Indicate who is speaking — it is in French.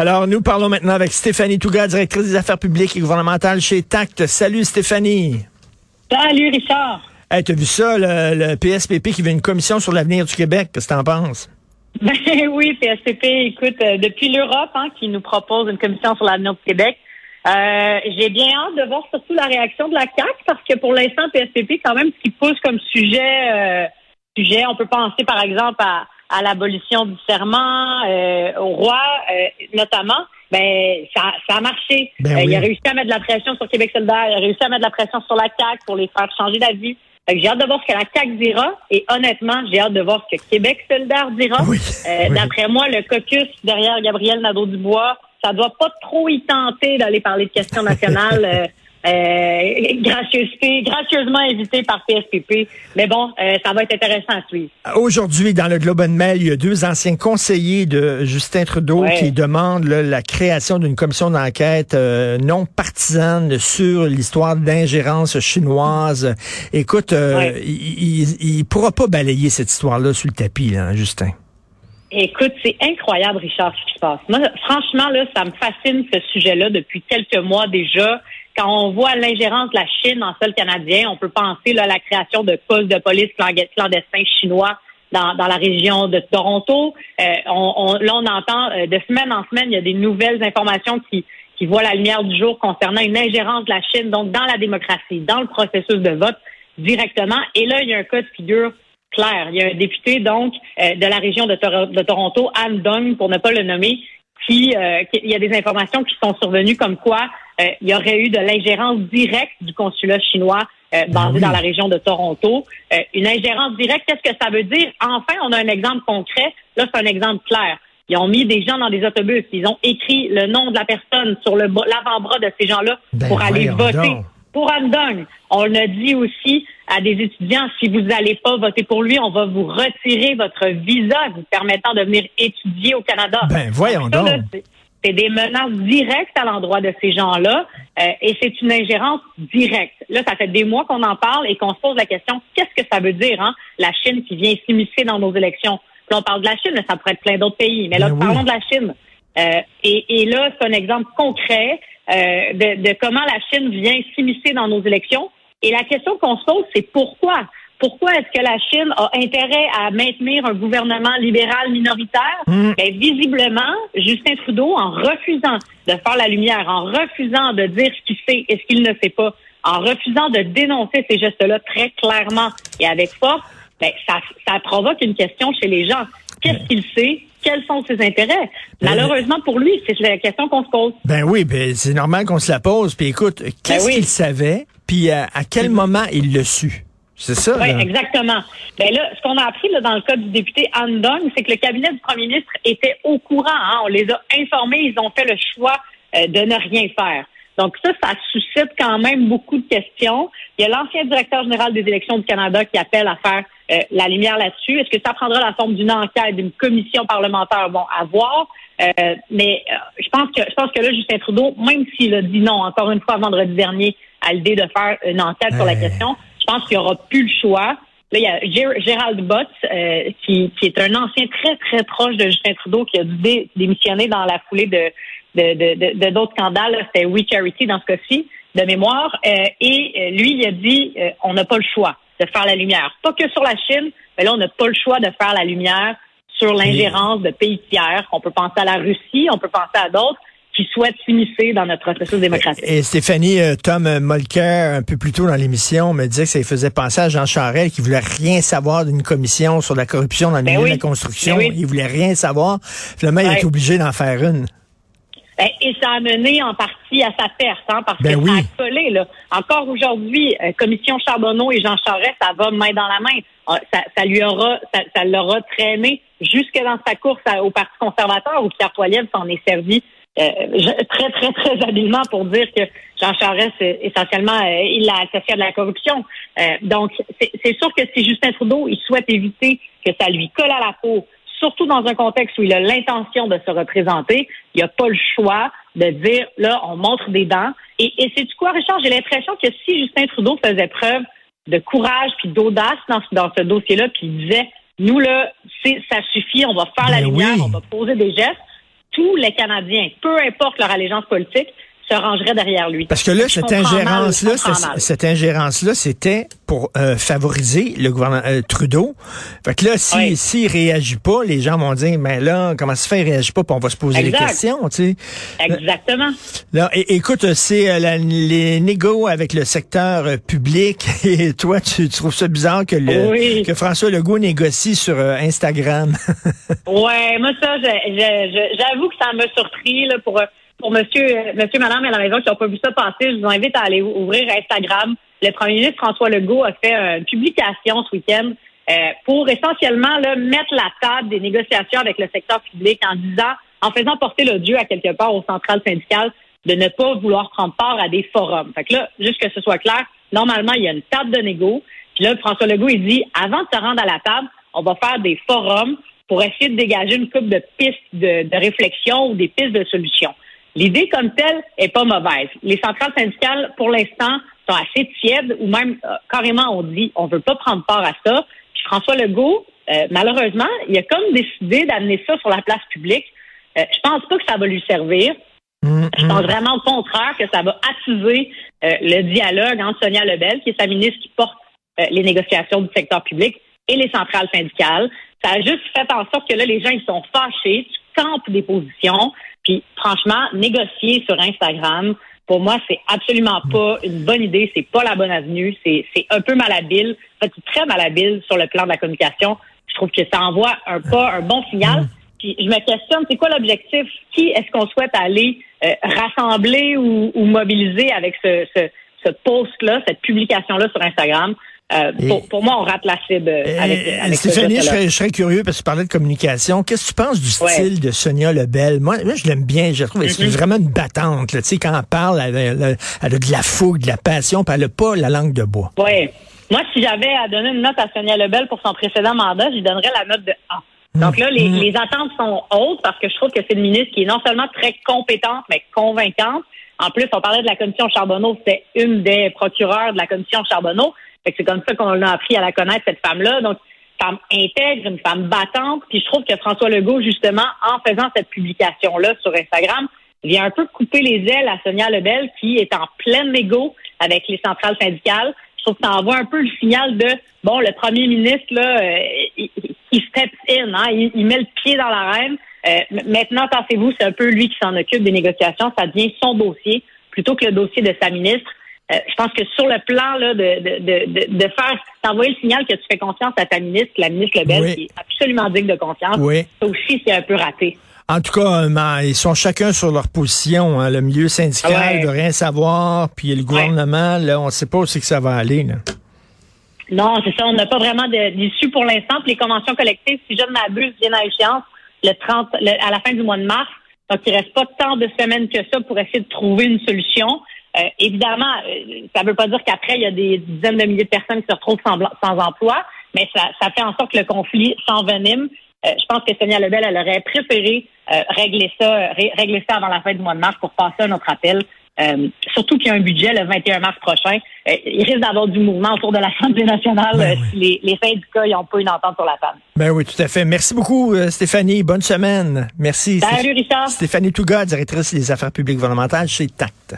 Speaker 1: Alors, nous parlons maintenant avec Stéphanie Touga, directrice des affaires publiques et gouvernementales chez TACT. Salut Stéphanie.
Speaker 2: Salut Richard.
Speaker 1: Hey, t'as vu ça, le, PSPP qui veut une commission sur l'avenir du Québec? Qu'est-ce que t'en penses?
Speaker 2: Ben oui, PSPP, écoute, euh, depuis l'Europe, hein, qui nous propose une commission sur l'avenir du Québec, euh, j'ai bien hâte de voir surtout la réaction de la CAC parce que pour l'instant, PSPP, quand même, ce qui pousse comme sujet, euh, sujet, on peut penser par exemple à, à l'abolition du serment au roi, notamment. Ben, ça, ça a marché.
Speaker 1: Ben
Speaker 2: il a réussi à mettre de la pression sur Québec solidaire, il a réussi à mettre de la pression sur la CAC pour les faire changer d'avis j'ai hâte de voir ce que la CAQ dira et honnêtement, j'ai hâte de voir ce que Québec solidaire dira. Euh, d'après moi, le caucus derrière Gabriel Nadeau-Dubois, ça doit pas trop y tenter d'aller parler de questions nationales. Euh, euh, gracieusement invité par PSPP. Mais bon, euh, ça va être intéressant à suivre.
Speaker 1: Aujourd'hui, dans le Globe and Mail, il y a deux anciens conseillers de Justin Trudeau qui demandent la création d'une commission d'enquête euh, non partisane sur l'histoire d'ingérence chinoise. Écoute, il, ne pourra pas balayer cette histoire-là sous le tapis, là, Justin.
Speaker 2: Écoute, c'est incroyable, Richard, ce qui se passe. Moi, franchement, là, ça me fascine ce sujet-là depuis quelques mois déjà quand on voit l'ingérence de la Chine en sol canadien, on peut penser là, à la création de postes de police clandestins chinois dans, la région de Toronto. Euh, on, là, on entend euh, de semaine en semaine, il y a des nouvelles informations qui, qui voient la lumière du jour concernant une ingérence de la Chine, donc dans la démocratie, dans le processus de vote directement. Et là, il y a un cas de figure clair. Il y a un député, donc, euh, de la région de, Toronto, Anne Dong, pour ne pas le nommer, qui, il y a des informations qui sont survenues comme quoi euh, il y aurait eu de l'ingérence directe du consulat chinois euh, basé ben dans la région de Toronto. Euh, une ingérence directe, qu'est-ce que ça veut dire? Enfin, on a un exemple concret. Là, c'est un exemple clair. Ils ont mis des gens dans des autobus. Ils ont écrit le nom de la personne sur l'avant-bras de ces gens-là
Speaker 1: ben
Speaker 2: pour aller voter. Pour Andong, on a dit aussi à des étudiants, si vous n'allez pas voter pour lui, on va vous retirer votre visa vous permettant de venir étudier au Canada.
Speaker 1: Ben, voyons donc.
Speaker 2: C'est des menaces directes à l'endroit de ces gens-là euh, et c'est une ingérence directe. Là, ça fait des mois qu'on en parle et qu'on se pose la question, qu'est-ce que ça veut dire, hein, la Chine qui vient s'immiscer dans nos élections? Là, on parle de la Chine, mais ça pourrait être plein d'autres pays. Mais là, ben parlons de la Chine. Euh, et, et, là, c'est un exemple concret euh, de, de comment la Chine vient s'immiscer dans nos élections. Et la question qu'on se pose, c'est pourquoi? Pourquoi est-ce que la Chine a intérêt à maintenir un gouvernement libéral minoritaire? Mm. Ben, visiblement, Justin Trudeau, en refusant de faire la lumière, en refusant de dire ce qu'il sait et ce qu'il ne sait pas, en refusant de dénoncer ces gestes-là très clairement et avec force, ben, ça, ça provoque une question chez les gens. Qu'est-ce qu'il sait? Quels sont ses intérêts? Ben, Malheureusement pour lui, c'est la question qu'on se pose.
Speaker 1: Ben oui, ben c'est normal qu'on se la pose. Puis écoute, qu'est-ce ben qu'il savait? Puis à, à quel moment il l'a su? C'est ça.
Speaker 2: Oui, exactement. Ben là, ce qu'on a appris là, dans le cas du député Andong, c'est que le cabinet du premier ministre était au courant. Hein. On les a informés. Ils ont fait le choix euh, de ne rien faire. Donc ça, ça suscite quand même beaucoup de questions. Il y a l'ancien directeur général des élections du Canada qui appelle à faire euh, la lumière là-dessus. Est-ce que ça prendra la forme d'une enquête, d'une commission parlementaire? Bon, à voir. Euh, mais je pense que je pense que là, Justin Trudeau, même s'il a dit non, encore une fois vendredi dernier, à l'idée de faire une enquête sur la question, je pense qu'il n'y aura plus le choix. Là, il y a Gérald Bott, euh, qui, est un ancien très, très proche de Justin Trudeau, qui a dû démissionner dans la foulée de de d'autres scandales. C'était We Charity dans ce cas-ci, de mémoire. Euh, et euh, lui, il a dit on n'a pas le choix de faire la lumière. Pas que sur la Chine, mais là, on n'a pas le choix de faire la lumière sur l'ingérence de pays tiers. On peut penser à la Russie, on peut penser à d'autres qui souhaitent s'immiscer dans notre processus démocratique.
Speaker 1: Et Stéphanie, euh, Tom Molker, un peu plus tôt dans l'émission, me disait que ça faisait penser à Jean Charest qui voulait rien savoir d'une commission sur la corruption dans le ben milieu de la construction. Ben Il voulait rien savoir. Finalement, il est obligé d'en faire une.
Speaker 2: Ben, et ça a mené en partie à sa perte, hein, parce que ça a collé. Là. Encore aujourd'hui, euh, Commission Charbonneau et Jean Charest, ça va main dans la main. Ah, ça, lui aura, ça, l'aura traîné jusque dans sa course au Parti conservateur, où Pierre Poilievre s'en est servi euh, très, très, très habilement pour dire que Jean Charest, essentiellement, euh, il l'a associé à de la corruption. Euh, donc, c'est sûr que si Justin Trudeau, il souhaite éviter que ça lui colle à la peau, surtout dans un contexte où il a l'intention de se représenter, il n'a pas le choix de dire, là, on montre des dents. Et, et c'est du quoi, Richard? J'ai l'impression que si Justin Trudeau faisait preuve de courage puis d'audace dans, dans ce dossier-là, puis il disait, nous, là, ça suffit, on va faire la ben lumière, on va poser des gestes, tous les Canadiens, peu importe leur allégeance politique, se rangerait derrière lui.
Speaker 1: Parce que là, cette ingérence-là, cette ingérence-là, c'était pour euh, favoriser le gouvernement euh, Trudeau. Fait que là, si s'il réagit pas, les gens vont dire, mais là, comment ça fait, il réagit pas, puis on va se poser des questions, tu sais.
Speaker 2: Exactement.
Speaker 1: Là, écoute, c'est euh, les négos avec le secteur public, et toi, tu, trouves ça bizarre que le, que François Legault négocie sur Instagram?
Speaker 2: ouais, moi ça, j'avoue que ça m'a surpris là pour pour monsieur, euh, monsieur, madame à la maison qui n'ont pas vu ça passer, je vous invite à aller ouvrir Instagram. Le premier ministre François Legault a fait une publication ce week-end euh, pour essentiellement là, mettre la table des négociations avec le secteur public en disant, en faisant porter le dieu à quelque part aux centrales syndicales de ne pas vouloir prendre part à des forums. Fait que là, juste que ce soit clair, normalement, il y a une table de négo. Puis là, François Legault, il dit, avant de se rendre à la table, on va faire des forums pour essayer de dégager une coupe de pistes de, de réflexion ou des pistes de solutions. L'idée comme telle est pas mauvaise. Les centrales syndicales, pour l'instant, sont assez tièdes ou même euh, carrément on dit on veut pas prendre part à ça. Puis François Legault, euh, malheureusement, il a comme décidé d'amener ça sur la place publique. Euh, je pense pas que ça va lui servir. Mm-hmm. Je pense vraiment au contraire que ça va attiser le dialogue entre Sonia Lebel, qui est sa ministre qui porte les négociations du secteur public, et les centrales syndicales. Ça a juste fait en sorte que là, les gens, ils sont fâchés, tu campes des positions. Puis franchement, négocier sur Instagram, pour moi, c'est absolument pas une bonne idée. C'est pas la bonne avenue. C'est, un peu malhabile. En fait, c'est très malhabile sur le plan de la communication. Je trouve que ça envoie un pas, un bon signal. Puis je me questionne, c'est quoi l'objectif? Qui est-ce qu'on souhaite aller euh, rassembler ou, mobiliser avec ce, ce, ce post-là, cette publication-là sur Instagram? Euh, pour, moi, on rate la cible avec, avec
Speaker 1: Stéphanie, je serais, curieux parce que tu parlais de communication. Qu'est-ce que tu penses du style de Sonia Lebel? Moi, moi je l'aime bien. Je trouve c'est mm-hmm. vraiment une battante. Tu sais, quand elle parle, elle, a de la fougue, de la passion, puis elle n'a pas la langue de bois.
Speaker 2: Oui. Moi, si j'avais à donner une note à Sonia Lebel pour son précédent mandat, je donnerais la note de A. Mm. Donc là, les, mm. les attentes sont hautes parce que je trouve que c'est une ministre qui est non seulement très compétente, mais convaincante. En plus, on parlait de la commission Charbonneau, c'était une des procureurs de la commission Charbonneau c'est comme ça qu'on a appris à la connaître, cette femme-là. Donc, femme intègre, une femme battante. Puis je trouve que François Legault, justement, en faisant cette publication-là sur Instagram, vient un peu couper les ailes à Sonia Lebel, qui est en pleine égo avec les centrales syndicales. Je trouve que ça envoie un peu le signal de, bon, le premier ministre, là, euh, il, step in, hein, il, met le pied dans l'arène. Euh, maintenant, pensez-vous, c'est un peu lui qui s'en occupe des négociations. Ça devient son dossier plutôt que le dossier de sa ministre. Euh, je pense que sur le plan là, de, de, de, de faire t'envoyer le signal que tu fais confiance à ta ministre, la ministre Lebel, qui est absolument digne de confiance, oui. ça aussi, c'est un peu raté.
Speaker 1: En tout cas, euh, ils sont chacun sur leur position. Hein. Le milieu syndical de rien savoir, puis le gouvernement, là, on ne sait pas où c'est que ça va aller. Là.
Speaker 2: Non, c'est ça. On n'a pas vraiment d'issue pour l'instant. les conventions collectives, si je ne m'abuse, viennent à échéance le 30, à la fin du mois de mars. Donc, il reste pas tant de semaines que ça pour essayer de trouver une solution. Euh, évidemment, euh, ça ne veut pas dire qu'après, il y a des dizaines de milliers de personnes qui se retrouvent sans, sans emploi, mais ça, ça, fait en sorte que le conflit s'envenime. Euh, je pense que Sonia Lebel, elle aurait préféré régler ça, régler ça avant la fin du mois de mars pour passer un autre appel. surtout qu'il y a un budget le 21 mars prochain. il risque d'avoir du mouvement autour de l'Assemblée nationale ben si les, les, syndicats n'ont pas une entente sur la table.
Speaker 1: Ben oui, tout à fait. Merci beaucoup, Stéphanie. Bonne semaine. Merci.
Speaker 2: Salut, Richard.
Speaker 1: Stéphanie Touga, directrice des affaires publiques gouvernementales chez TACT.